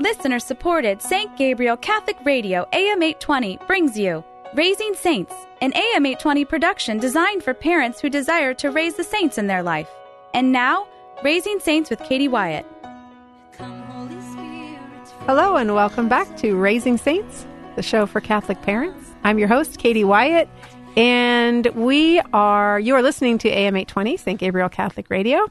Listener supported St. Gabriel Catholic Radio AM 820 brings you Raising Saints, an AM 820 production designed for parents who desire to raise the saints in their life. And now, Raising Saints with Katie Wyatt. Hello, and welcome back to Raising Saints, the show for Catholic parents. I'm your host, Katie Wyatt, and we are, you are listening to AM 820, St. Gabriel Catholic Radio.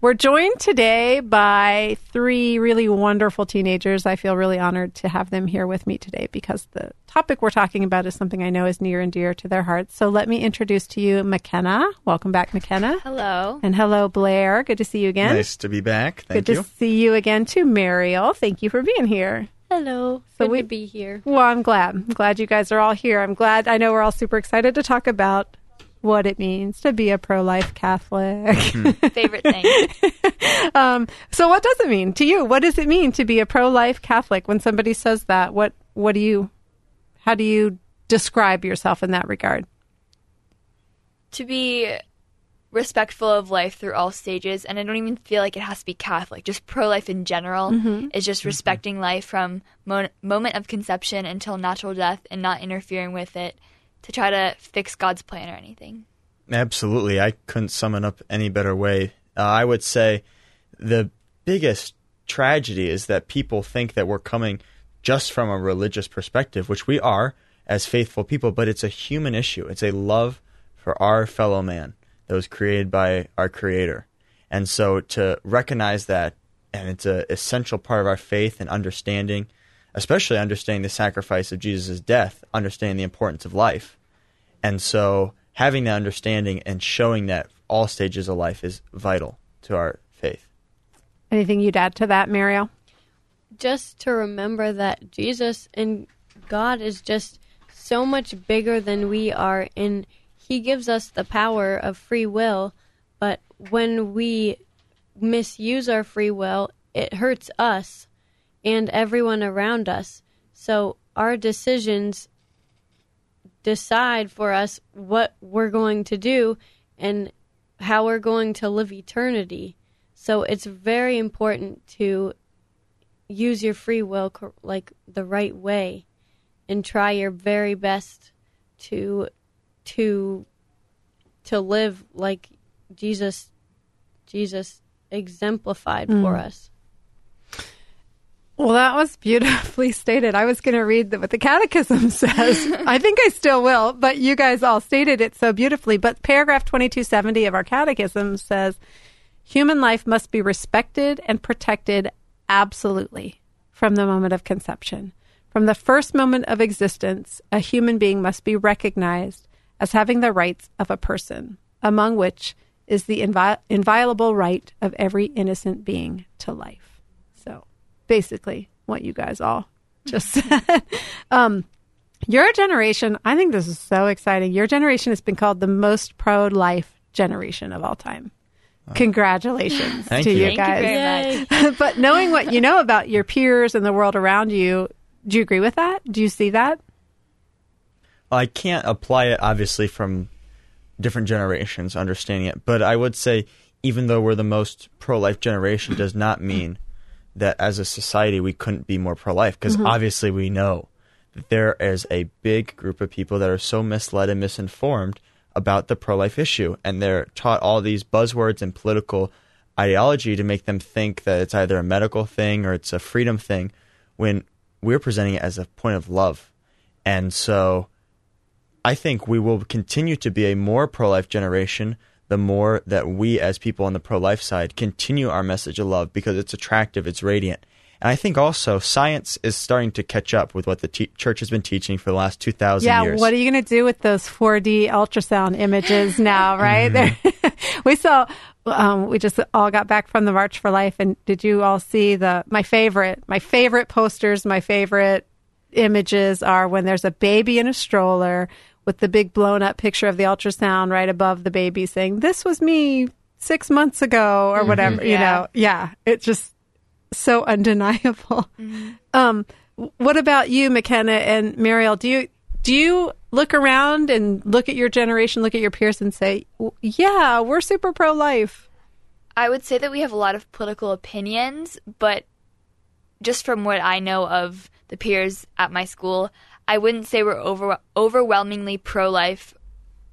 We're joined today by three really wonderful teenagers. I feel really honored to have them here with me today because the topic we're talking about is something I know is near and dear to their hearts. So let me introduce to you McKenna. Welcome back, McKenna. Hello. And hello, Blair. Good to see you again. Nice to be back. Thank Good you. to see you again, too, Mariel. Thank you for being here. Hello. So Good we- to be here. Well, I'm glad. I'm glad you guys are all here. I'm glad. I know we're all super excited to talk about what it means to be a pro-life Catholic. Hmm. Favorite thing. um, so, what does it mean to you? What does it mean to be a pro-life Catholic? When somebody says that, what what do you? How do you describe yourself in that regard? to be respectful of life through all stages and i don't even feel like it has to be catholic just pro-life in general mm-hmm. is just mm-hmm. respecting life from mo- moment of conception until natural death and not interfering with it to try to fix god's plan or anything Absolutely. I couldn't sum it up any better way. Uh, I would say the biggest tragedy is that people think that we're coming just from a religious perspective, which we are as faithful people, but it's a human issue. It's a love for our fellow man that was created by our Creator. And so to recognize that, and it's an essential part of our faith and understanding, especially understanding the sacrifice of Jesus' death, understanding the importance of life. And so having that understanding and showing that all stages of life is vital to our faith. Anything you'd add to that, Mariel? Just to remember that Jesus and God is just so much bigger than we are, and He gives us the power of free will. But when we misuse our free will, it hurts us and everyone around us. So our decisions decide for us what we're going to do and how we're going to live eternity. So it's very important to use your free will like the right way and try your very best to to to live like Jesus Jesus exemplified for mm. us. Well, that was beautifully stated. I was going to read the, what the Catechism says. I think I still will, but you guys all stated it so beautifully. But paragraph 2270 of our Catechism says human life must be respected and protected absolutely from the moment of conception. From the first moment of existence, a human being must be recognized as having the rights of a person, among which is the invi- inviolable right of every innocent being to life. So, basically, what you guys all just said. um, your generation, I think this is so exciting. Your generation has been called the most pro life generation of all time. Congratulations Thank to you. you Thank you guys. very much. but knowing what you know about your peers and the world around you, do you agree with that? Do you see that? I can't apply it obviously from different generations understanding it, but I would say even though we're the most pro-life generation does not mean that as a society we couldn't be more pro-life because mm-hmm. obviously we know that there is a big group of people that are so misled and misinformed about the pro-life issue and they're taught all these buzzwords and political ideology to make them think that it's either a medical thing or it's a freedom thing when we're presenting it as a point of love. And so I think we will continue to be a more pro life generation the more that we, as people on the pro life side, continue our message of love because it's attractive, it's radiant. And I think also science is starting to catch up with what the te- church has been teaching for the last 2,000 Yeah, years. what are you going to do with those 4D ultrasound images now, right? Mm-hmm. We saw, um, we just all got back from the March for Life, and did you all see the my favorite, my favorite posters, my favorite images are when there's a baby in a stroller with the big blown up picture of the ultrasound right above the baby saying, "This was me six months ago," or whatever. You Yeah. know, yeah, it's just so undeniable. Um, what about you, McKenna and Mariel? Do you do you look around and look at your generation, look at your peers, and say, "Yeah, we're super pro life"? I would say that we have a lot of political opinions, but just from what I know of the peers at my school, I wouldn't say we're over, overwhelmingly pro life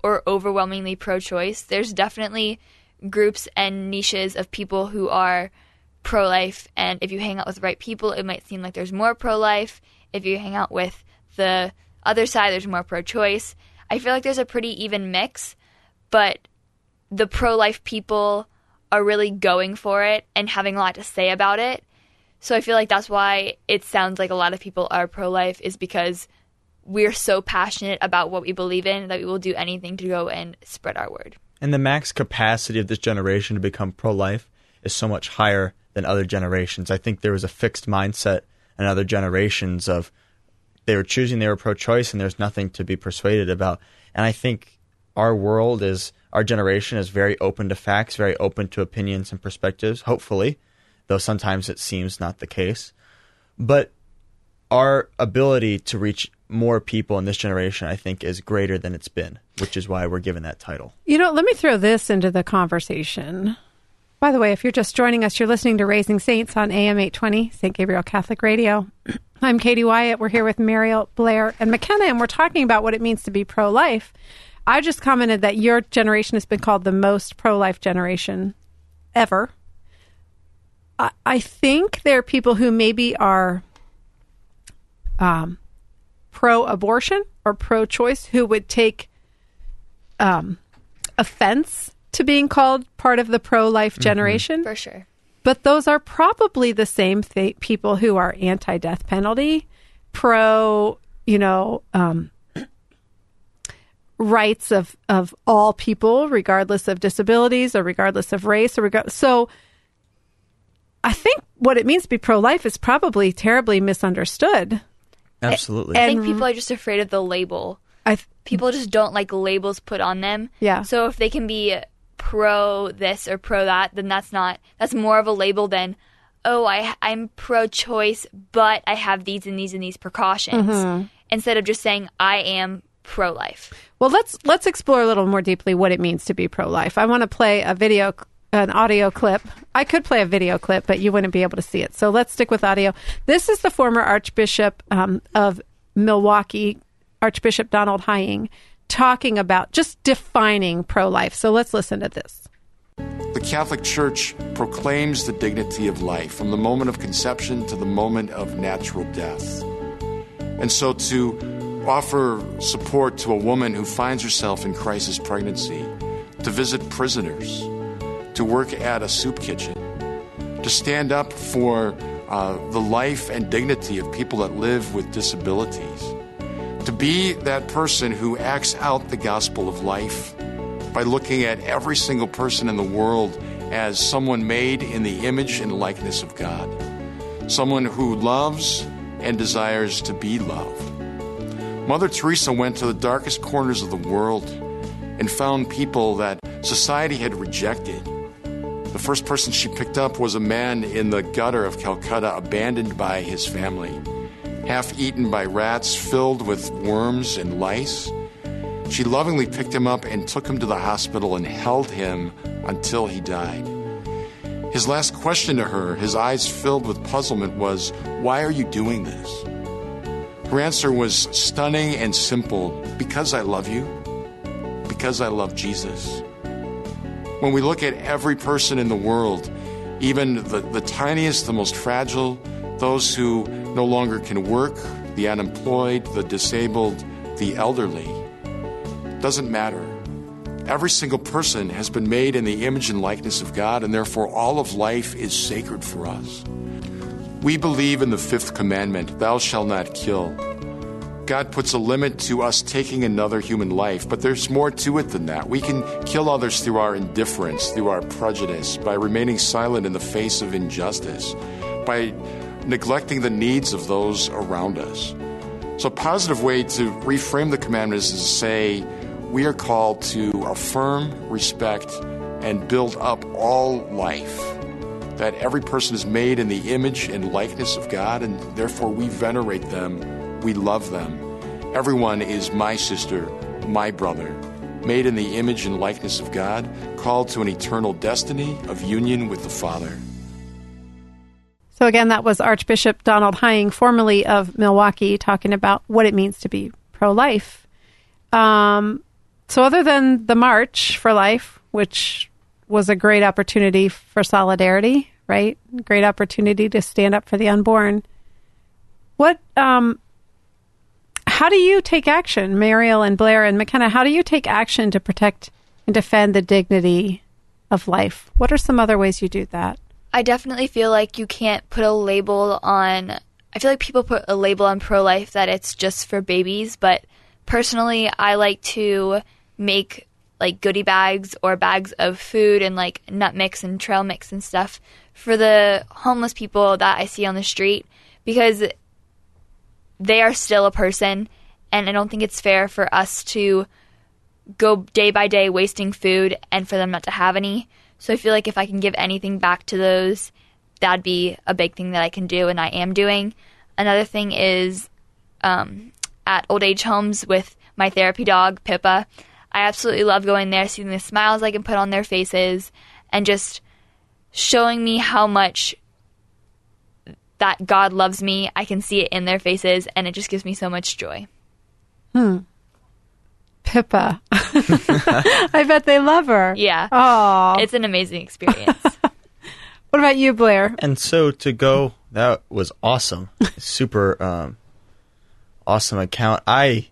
or overwhelmingly pro choice. There's definitely groups and niches of people who are pro life, and if you hang out with the right people, it might seem like there's more pro life. If you hang out with the other side, there's more pro choice. I feel like there's a pretty even mix, but the pro life people are really going for it and having a lot to say about it. So I feel like that's why it sounds like a lot of people are pro life, is because we're so passionate about what we believe in that we will do anything to go and spread our word. And the max capacity of this generation to become pro life is so much higher than other generations. I think there was a fixed mindset in other generations of they were choosing they were pro choice and there's nothing to be persuaded about. And I think our world is our generation is very open to facts, very open to opinions and perspectives, hopefully, though sometimes it seems not the case. But our ability to reach more people in this generation, I think, is greater than it's been, which is why we're given that title. You know, let me throw this into the conversation. By the way, if you're just joining us, you're listening to Raising Saints on AM 820, St. Gabriel Catholic Radio. I'm Katie Wyatt. We're here with Mariel, Blair, and McKenna, and we're talking about what it means to be pro life. I just commented that your generation has been called the most pro life generation ever. I, I think there are people who maybe are um, pro abortion or pro choice who would take um, offense to being called part of the pro life generation. For sure. But those are probably the same th- people who are anti death penalty, pro, you know, um, rights of, of all people, regardless of disabilities or regardless of race or regard. So I think what it means to be pro life is probably terribly misunderstood. Absolutely. I And- think people are just afraid of the label. I th- People just don't like labels put on them. Yeah. So if they can be pro this or pro that, then that's not that's more of a label than oh I I'm pro choice, but I have these and these and these precautions Mm-hmm. instead of just saying I am pro life. Well, let's let's explore a little more deeply what it means to be pro life. I want to play a video, an audio clip. I could play a video clip, but you wouldn't be able to see it. So let's stick with audio. This is the former Archbishop um, of Milwaukee, Archbishop Donald Hying, talking about just defining pro life. So let's listen to this. The Catholic Church proclaims the dignity of life from the moment of conception to the moment of natural death. And so to offer support to a woman who finds herself in crisis pregnancy, to visit prisoners, to work at a soup kitchen, to stand up for uh, the life and dignity of people that live with disabilities, to be that person who acts out the gospel of life by looking at every single person in the world as someone made in the image and likeness of God, someone who loves and desires to be loved. Mother Teresa went to the darkest corners of the world and found people that society had rejected. The first person she picked up was a man in the gutter of Calcutta, abandoned by his family, half eaten by rats filled with worms and lice. She lovingly picked him up and took him to the hospital and held him until he died. His last question to her, his eyes filled with puzzlement, was, Why are you doing this? Her answer was stunning and simple because I love you, because I love Jesus. When we look at every person in the world, even the, the tiniest, the most fragile, those who no longer can work, the unemployed, the disabled, the elderly, doesn't matter. Every single person has been made in the image and likeness of God, and therefore all of life is sacred for us. We believe in the fifth commandment Thou shalt not kill. God puts a limit to us taking another human life, but there's more to it than that. We can kill others through our indifference, through our prejudice, by remaining silent in the face of injustice, by neglecting the needs of those around us. So, a positive way to reframe the commandments is to say, we are called to affirm, respect, and build up all life. That every person is made in the image and likeness of God, and therefore we venerate them, we love them. Everyone is my sister, my brother, made in the image and likeness of God, called to an eternal destiny of union with the Father. So again, that was Archbishop Donald Hying, formerly of Milwaukee, talking about what it means to be pro-life. Um, so other than the March for Life, which was a great opportunity for solidarity, right? Great opportunity to stand up for the unborn. What, um, how do you take action, Mariel and Blair and McKenna? How do you take action to protect and defend the dignity of life? What are some other ways you do that? I definitely feel like you can't put a label on. I feel like people put a label on pro life that it's just for babies, but personally, I like to make like goodie bags or bags of food and like nut mix and trail mix and stuff for the homeless people that I see on the street because they are still a person and I don't think it's fair for us to go day by day wasting food and for them not to have any. So I feel like if I can give anything back to those, that'd be a big thing that I can do and I am doing. Another thing is um, at old age homes with my therapy dog, Pippa. I absolutely love going there, seeing the smiles I can put on their faces, and just showing me how much that God loves me. I can see it in their faces, and it just gives me so much joy. Hmm. Pippa. I bet they love her. Yeah. Oh. It's an amazing experience. what about you, Blair? And so to go, that was awesome. Super um, awesome account. I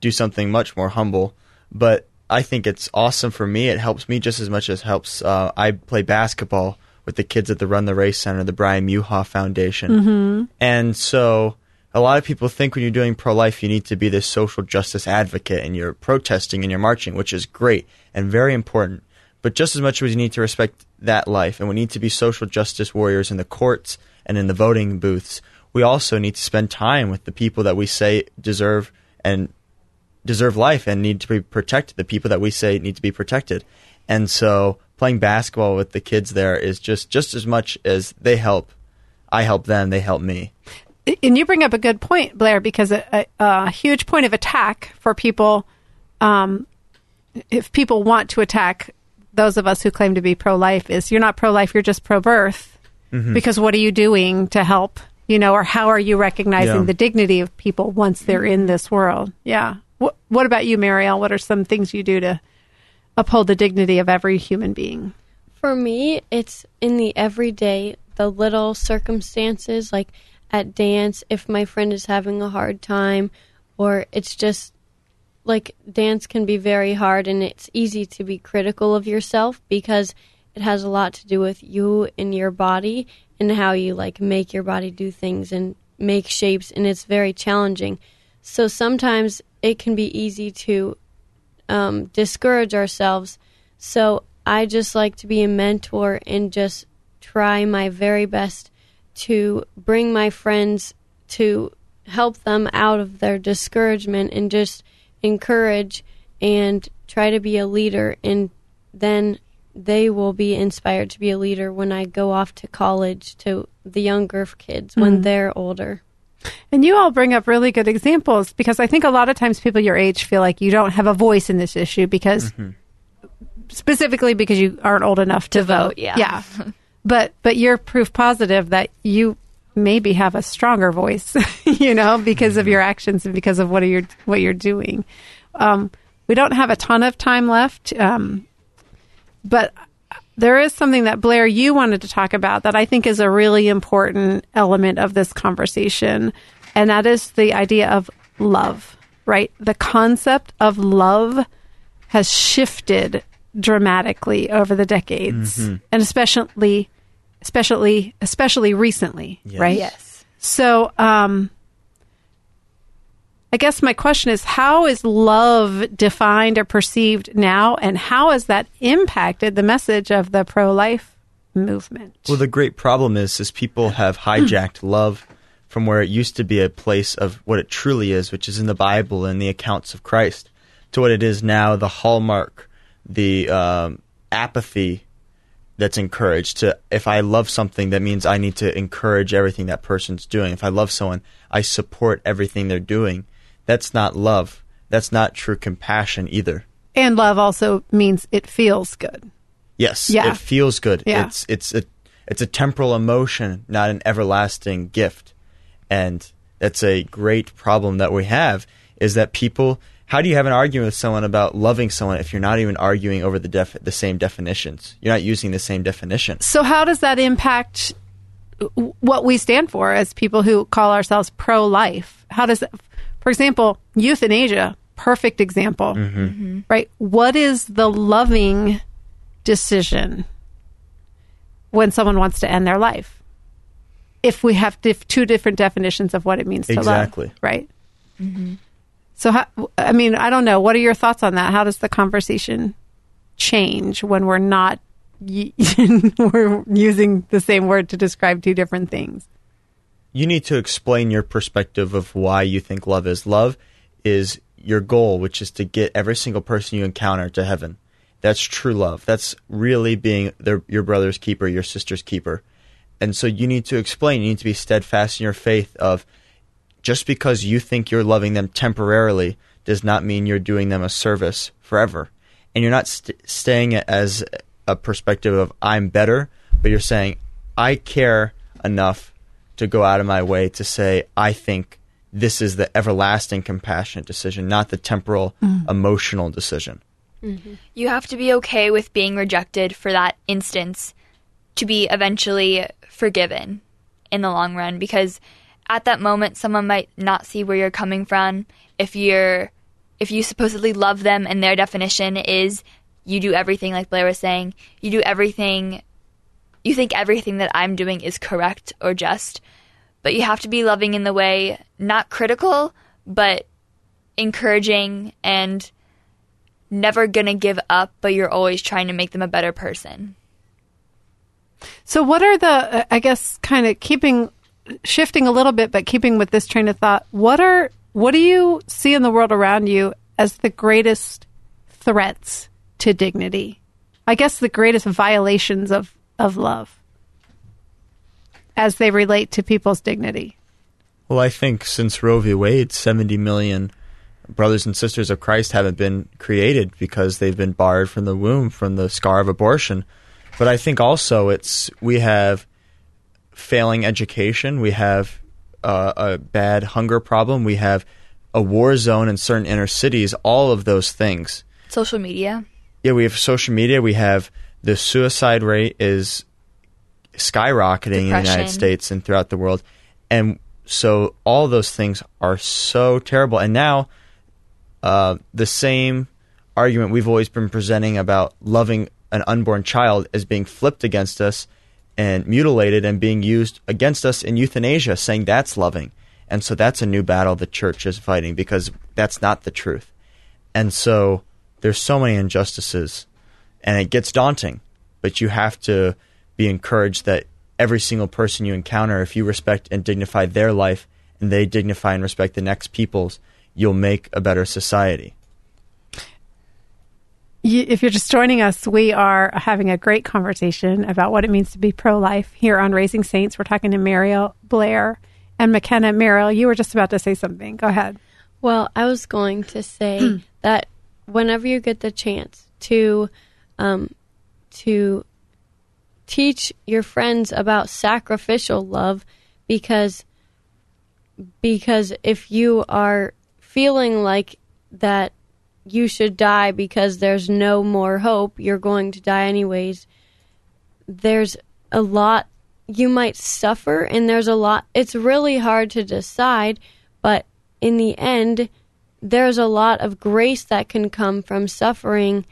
do something much more humble, but I think it's awesome for me. It helps me just as much as helps. Uh, I play basketball with the kids at the Run the Race Center, the Brian Muha Foundation. Mm-hmm. And so a lot of people think when you're doing pro life, you need to be this social justice advocate and you're protesting and you're marching, which is great and very important. But just as much as you need to respect that life and we need to be social justice warriors in the courts and in the voting booths, we also need to spend time with the people that we say deserve and deserve life and need to be protected, the people that we say need to be protected. And so playing basketball with the kids there is just just as much as they help I help them, they help me. And you bring up a good point, Blair, because a, a, a huge point of attack for people, um, if people want to attack those of us who claim to be pro life, is you're not pro life, you're just pro birth. Mm-hmm. Because what are you doing to help? You know, or how are you recognizing yeah. the dignity of people once they're in this world? Yeah. What, what about you, Mariel? What are some things you do to uphold the dignity of every human being? For me, it's in the everyday, the little circumstances, like at dance, if my friend is having a hard time, or it's just like dance can be very hard and it's easy to be critical of yourself because it has a lot to do with you and your body and how you like make your body do things and make shapes and it's very challenging. So sometimes it can be easy to um, discourage ourselves. So I just like to be a mentor and just try my very best to bring my friends to help them out of their discouragement and just encourage and try to be a leader and then they will be inspired to be a leader when I go off to college to the younger kids when mm-hmm. they're older. And you all bring up really good examples because I think a lot of times people your age feel like you don't have a voice in this issue because mm-hmm. specifically because you aren't old enough to, to vote. vote. Yeah. Yeah. but but you're proof positive that you maybe have a stronger voice, you know, because of mm-hmm. your actions and because of what you're what you're doing. Um, we don't have a ton of time left, um, but there is something that Blair you wanted to talk about that I think is a really important element of this conversation, and that is the idea of love. Right, the concept of love has shifted dramatically over the decades, mm-hmm. and especially, especially, especially recently. Yes. Right. Yes. So, um, I guess my question is how is love defined or perceived now, and how has that impacted the message of the pro life movement? Well, the great problem is, is people have hijacked love from where it used to be a place of what it truly is, which is in the Bible and the accounts of Christ, to what it is now, the hallmark, the um, apathy that's encouraged to if I love something that means I need to encourage everything that person's doing. If I love someone, I support everything they're doing that's not love. That's not true compassion either. And love also means it feels good. Yes, yeah. it feels good. Yeah. It's it's a, It's a temporal emotion, not an everlasting gift. And that's a great problem that we have is that people how do you have an argument with someone about loving someone if you're not even arguing over the def- the same definitions? You're not using the same definition. So how does that impact what we stand for as people who call ourselves pro-life? How does that, for example, euthanasia, perfect example, Mm-hmm. right? What is the loving decision when someone wants to end their life? If we have dif- two different definitions of what it means to Exactly. love, right? So, how, I mean, I don't know. What are your thoughts on that? How does the conversation change when we're not y- we're using the same word to describe two different things? You need to explain your perspective of why you think love is. Love is your goal, which is to get every single person you encounter to heaven. That's true love. That's really being their, your brother's keeper, your sister's keeper. And so you need to explain, you need to be steadfast in your faith of just because you think you're loving them temporarily does not mean you're doing them a service forever. And you're not st- staying as a perspective of I'm better, but you're saying I care enough to go out of my way to say I think this is the everlasting compassionate decision, not the temporal mm. emotional decision. Mm-hmm. You have to be okay with being rejected for that instance to be eventually forgiven in the long run because at that moment someone might not see where you're coming from. If you're if you supposedly love them and their definition is you do everything like Blair was saying, you do everything you think everything that I'm doing is correct or just, but you have to be loving in the way not critical, but encouraging and never gonna give up, but you're always trying to make them a better person. So, what are the, uh, I guess, kind of keeping, shifting a little bit, but keeping with this train of thought, what are, what do you see in the world around you as the greatest threats to dignity? I guess the greatest violations of, of love as they relate to people's dignity. Well, I think since Roe v. Wade, 70 million brothers and sisters of Christ haven't been created because they've been barred from the womb from the scar of abortion. But I think also it's we have failing education, we have uh, a bad hunger problem, we have a war zone in certain inner cities, all of those things. Social media. Yeah, we have social media, we have the suicide rate is skyrocketing in the United States and throughout the world. And so all those things are so terrible. And now uh, the same argument we've always been presenting about loving an unborn child is being flipped against us and mutilated and being used against us in euthanasia, saying that's loving. And so that's a new battle the church is fighting because that's not the truth. And so there's so many injustices and it gets daunting, but you have to be encouraged that every single person you encounter, if you respect and dignify their life and they dignify and respect the next people's, you'll make a better society. If you're just joining us, we are having a great conversation about what it means to be pro life here on Raising Saints. We're talking to Mariel Blair and McKenna. Mariel, you were just about to say something. Go ahead. Well, I was going to say that whenever you get the chance to um, to teach your friends about sacrificial love, because because if you are feeling like that you should die because there's no more hope, you're going to die anyways. There's a lot you might suffer, and there's a lot. It's really hard to decide, but in the end, there's a lot of grace that can come from suffering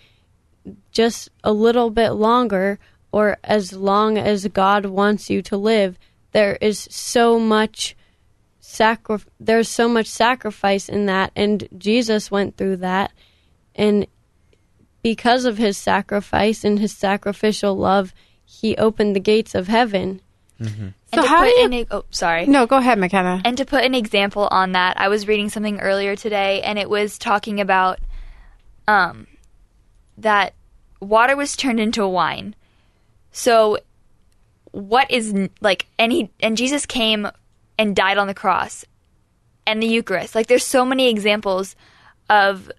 just a little bit longer or as long as God wants you to live. There is so much sacri- there's so much sacrifice in that and Jesus went through that and because of his sacrifice and his sacrificial love, he opened the gates of heaven. So and to how put do you- in a, oh, sorry. No, go ahead, McKenna. And to put an example on that, I was reading something earlier today, and it was talking about um, that water was turned into wine. So, what is like, and he and Jesus came and died on the cross, and the Eucharist. Like, there's so many examples of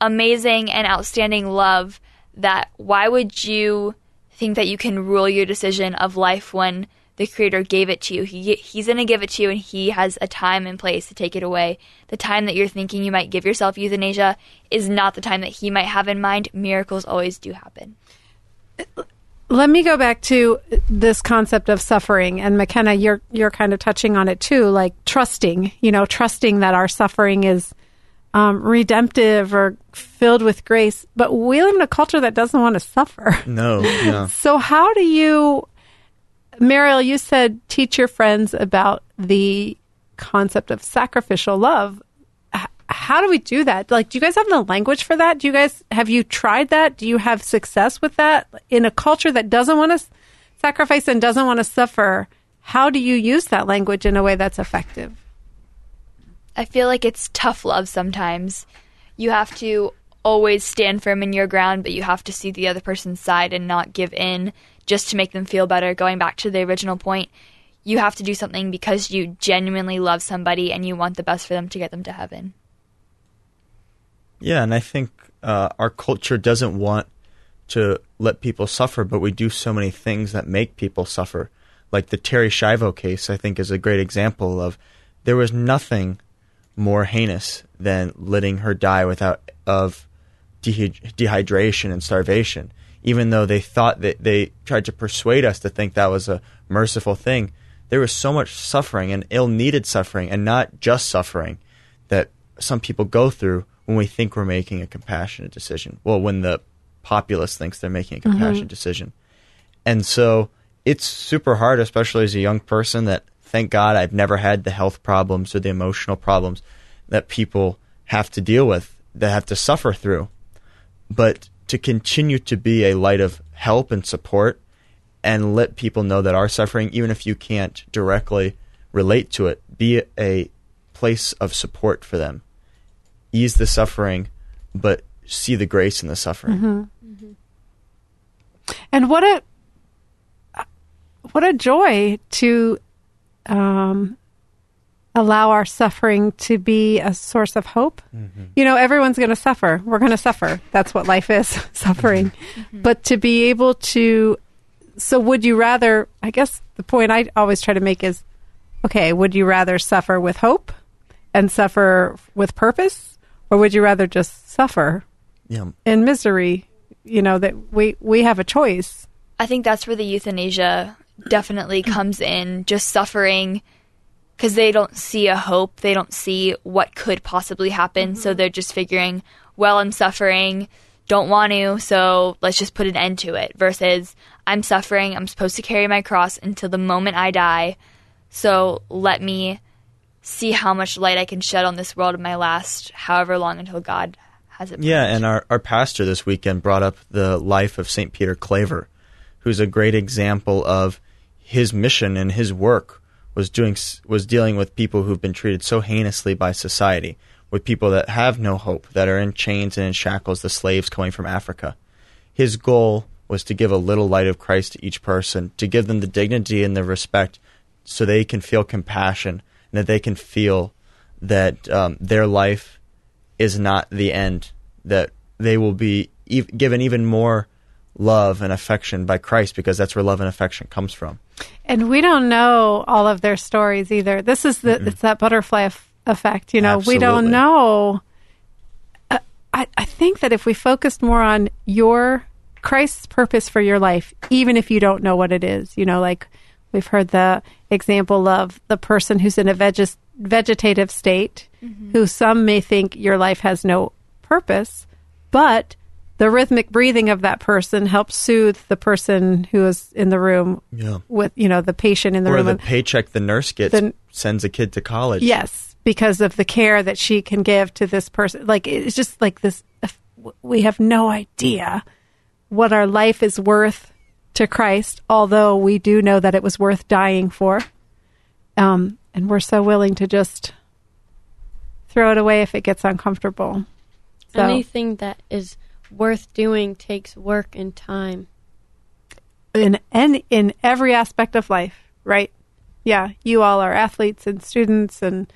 amazing and outstanding love that why would you think that you can rule your decision of life when the creator gave it to you. He he's going to give it to you and he has a time and place to take it away. The time that you're thinking you might give yourself euthanasia is not the time that he might have in mind. Miracles always do happen. Let me go back to this concept of suffering and McKenna you're you're kind of touching on it too like trusting, you know, trusting that our suffering is um, redemptive or filled with grace, but we live in a culture that doesn't want to suffer. No, no. So how do you Mariel, you said teach your friends about the concept of sacrificial love. H- how do we do that? Like, do you guys have the language for that? Do you guys have you tried that? Do you have success with that in a culture that doesn't want to sacrifice and doesn't want to suffer? How do you use that language in a way that's effective? I feel like it's tough love sometimes. You have to always stand firm in your ground, but you have to see the other person's side and not give in just to make them feel better. Going back to the original point, you have to do something because you genuinely love somebody and you want the best for them to get them to heaven. Yeah, and I think uh, our culture doesn't want to let people suffer, but we do so many things that make people suffer. Like the Terri Schiavo case, I think, is a great example of there was nothing more heinous than letting her die without of dehydration and starvation. Even though they thought that they tried to persuade us to think that was a merciful thing, there was so much suffering and ill-needed suffering, and not just suffering, that some people go through when we think we're making a compassionate decision. Well, when the populace thinks they're making a mm-hmm. compassionate decision, and so it's super hard, especially as a young person. That thank God I've never had the health problems or the emotional problems that people have to deal with, that have to suffer through. But to continue to be a light of help and support and let people know that are suffering, even if you can't directly relate to it, be a place of support for them. Ease the suffering, but see the grace in the suffering. And what a what a joy to um, allow our suffering to be a source of hope. Mm-hmm. You know, everyone's going to suffer. We're going to suffer. That's what life is, suffering. Mm-hmm. Mm-hmm. But to be able to so would you rather I guess the point I always try to make is okay, would you rather suffer with hope and suffer with purpose or would you rather just suffer Yeah. in misery? You know that we we have a choice. I think that's where the euthanasia definitely comes in, just suffering because they don't see a hope. They don't see what could possibly happen. So mm-hmm. they're just figuring, well, I'm suffering, don't want to, so let's just put an end to it. Versus, I'm suffering, I'm supposed to carry my cross until the moment I die. So let me see how much light I can shed on this world in my last however long until God has it. Yeah, planned. and our, our pastor this weekend brought up the life of St. Peter Claver, who's a great example of his mission and his work was doing was dealing with people who've been treated so heinously by society, with people that have no hope, that are in chains and in shackles, the slaves coming from Africa. His goal was to give a little light of Christ to each person, to give them the dignity and the respect so they can feel compassion and that they can feel that um, their life is not the end, that they will be ev- given even more love and affection by Christ because that's where love and affection comes from. And we don't know all of their stories either. This is the it's that butterfly eff- effect. You know, we don't know. Uh, I I think that if we focused more on your Christ's purpose for your life, even if you don't know what it is, you know, like we've heard the example of the person who's in a veg- vegetative state, who some may think your life has no purpose, but the rhythmic breathing of that person helps soothe the person who is in the room Yeah. with you know the patient in the Or room. Or the paycheck the nurse gets The- sends a kid to college. yes, because of the care that she can give to this person. Like it's just like this. We have no idea what our life is worth to Christ, although we do know that it was worth dying for. Um, and we're so willing to just throw it away if it gets uncomfortable. So, Anything that is worth doing takes work and time. in and in every aspect of life, right? Yeah, you all are athletes and students, and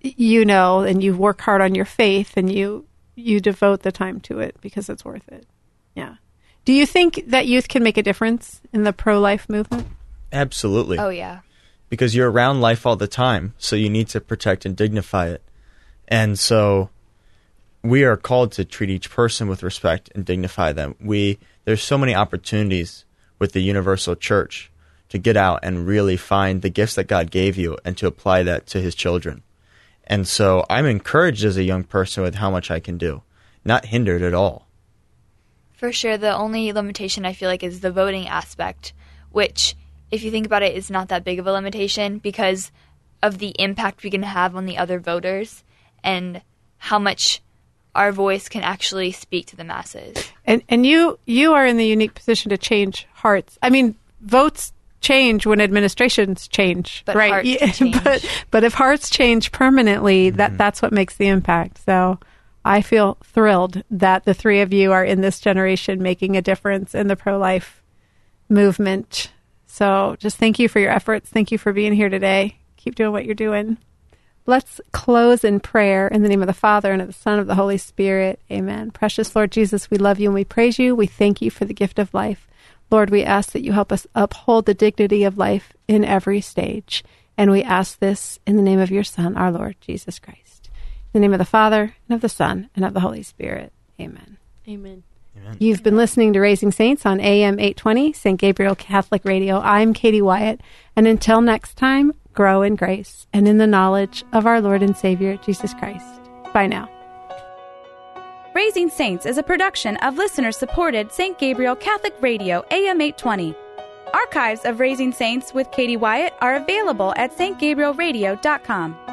you know, and you work hard on your faith, and you you devote the time to it because it's worth it. Yeah. Do you think that youth can make a difference in the pro life movement? Absolutely. Oh yeah. because you're around life all the time, so you need to protect and dignify it. And so we are called to treat each person with respect and dignify them. We there's so many opportunities with the universal church to get out and really find the gifts that God gave you and to apply that to his children. And so I'm encouraged as a young person with how much I can do, not hindered at all. For sure, the only limitation I feel like is the voting aspect, which, if you think about it, is not that big of a limitation because of the impact we can have on the other voters and how much our voice can actually speak to the masses. And and you you are in the unique position to change hearts. I mean, votes change when administrations change, But right? hearts Yeah, change. But but if hearts change permanently, that mm-hmm. that's what makes the impact. So I feel thrilled that the three of you are in this generation making a difference in the pro life movement. So just thank you for your efforts. Thank you for being here today. Keep doing what you're doing. Let's close in prayer in the name of the Father and of the Son of the Holy Spirit. Amen. Precious Lord Jesus, we love you and we praise you. We thank you for the gift of life. Lord, we ask that you help us uphold the dignity of life in every stage. And we ask this in the name of your Son, our Lord Jesus Christ. In the name of the Father and of the Son and of the Holy Spirit. Amen. Amen. Amen. You've been listening to Raising Saints on AM 820, St. Gabriel Catholic Radio. I'm Katie Wyatt. And until next time, grow in grace and in the knowledge of our Lord and Savior, Jesus Christ. Bye now. Raising Saints is a production of listener supported St. Gabriel Catholic Radio AM 820. Archives of Raising Saints with Katie Wyatt are available at stgabrielradio.com.